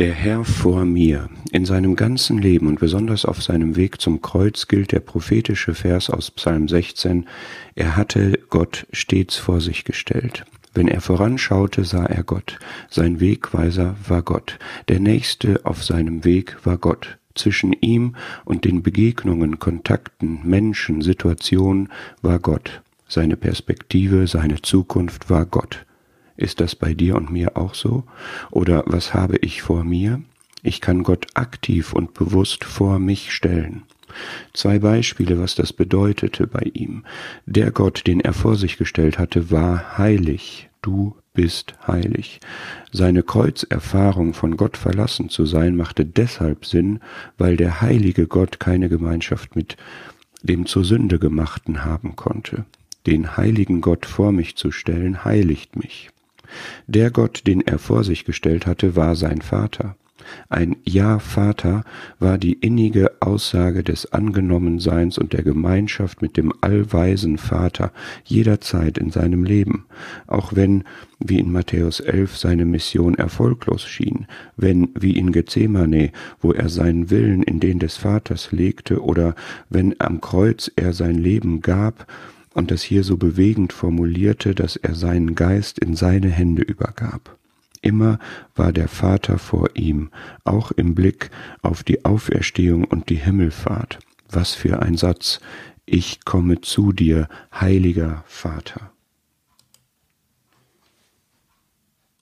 Der Herr vor mir. In seinem ganzen Leben und besonders auf seinem Weg zum Kreuz gilt der prophetische Vers aus Psalm 16, er hatte Gott stets vor sich gestellt. Wenn er voranschaute, sah er Gott. Sein Wegweiser war Gott. Der Nächste auf seinem Weg war Gott. Zwischen ihm und den Begegnungen, Kontakten, Menschen, Situationen war Gott. Seine Perspektive, seine Zukunft war Gott. Ist das bei dir und mir auch so? Oder was habe ich vor mir? Ich kann Gott aktiv und bewusst vor mich stellen. Zwei Beispiele, was das bedeutete bei ihm. Der Gott, den er vor sich gestellt hatte, war heilig. Du bist heilig. Seine Kreuzerfahrung von Gott verlassen zu sein, machte deshalb Sinn, weil der heilige Gott keine Gemeinschaft mit dem zur Sünde gemachten haben konnte. Den heiligen Gott vor mich zu stellen, heiligt mich. Der Gott, den er vor sich gestellt hatte, war sein Vater. Ein Ja, Vater war die innige Aussage des Angenommenseins und der Gemeinschaft mit dem allweisen Vater jederzeit in seinem Leben, auch wenn, wie in Matthäus 11, seine Mission erfolglos schien, wenn, wie in Gethsemane, wo er seinen Willen in den des Vaters legte, oder wenn am Kreuz er sein Leben gab, und das hier so bewegend formulierte, dass er seinen Geist in seine Hände übergab. Immer war der Vater vor ihm, auch im Blick auf die Auferstehung und die Himmelfahrt. Was für ein Satz. Ich komme zu dir, heiliger Vater.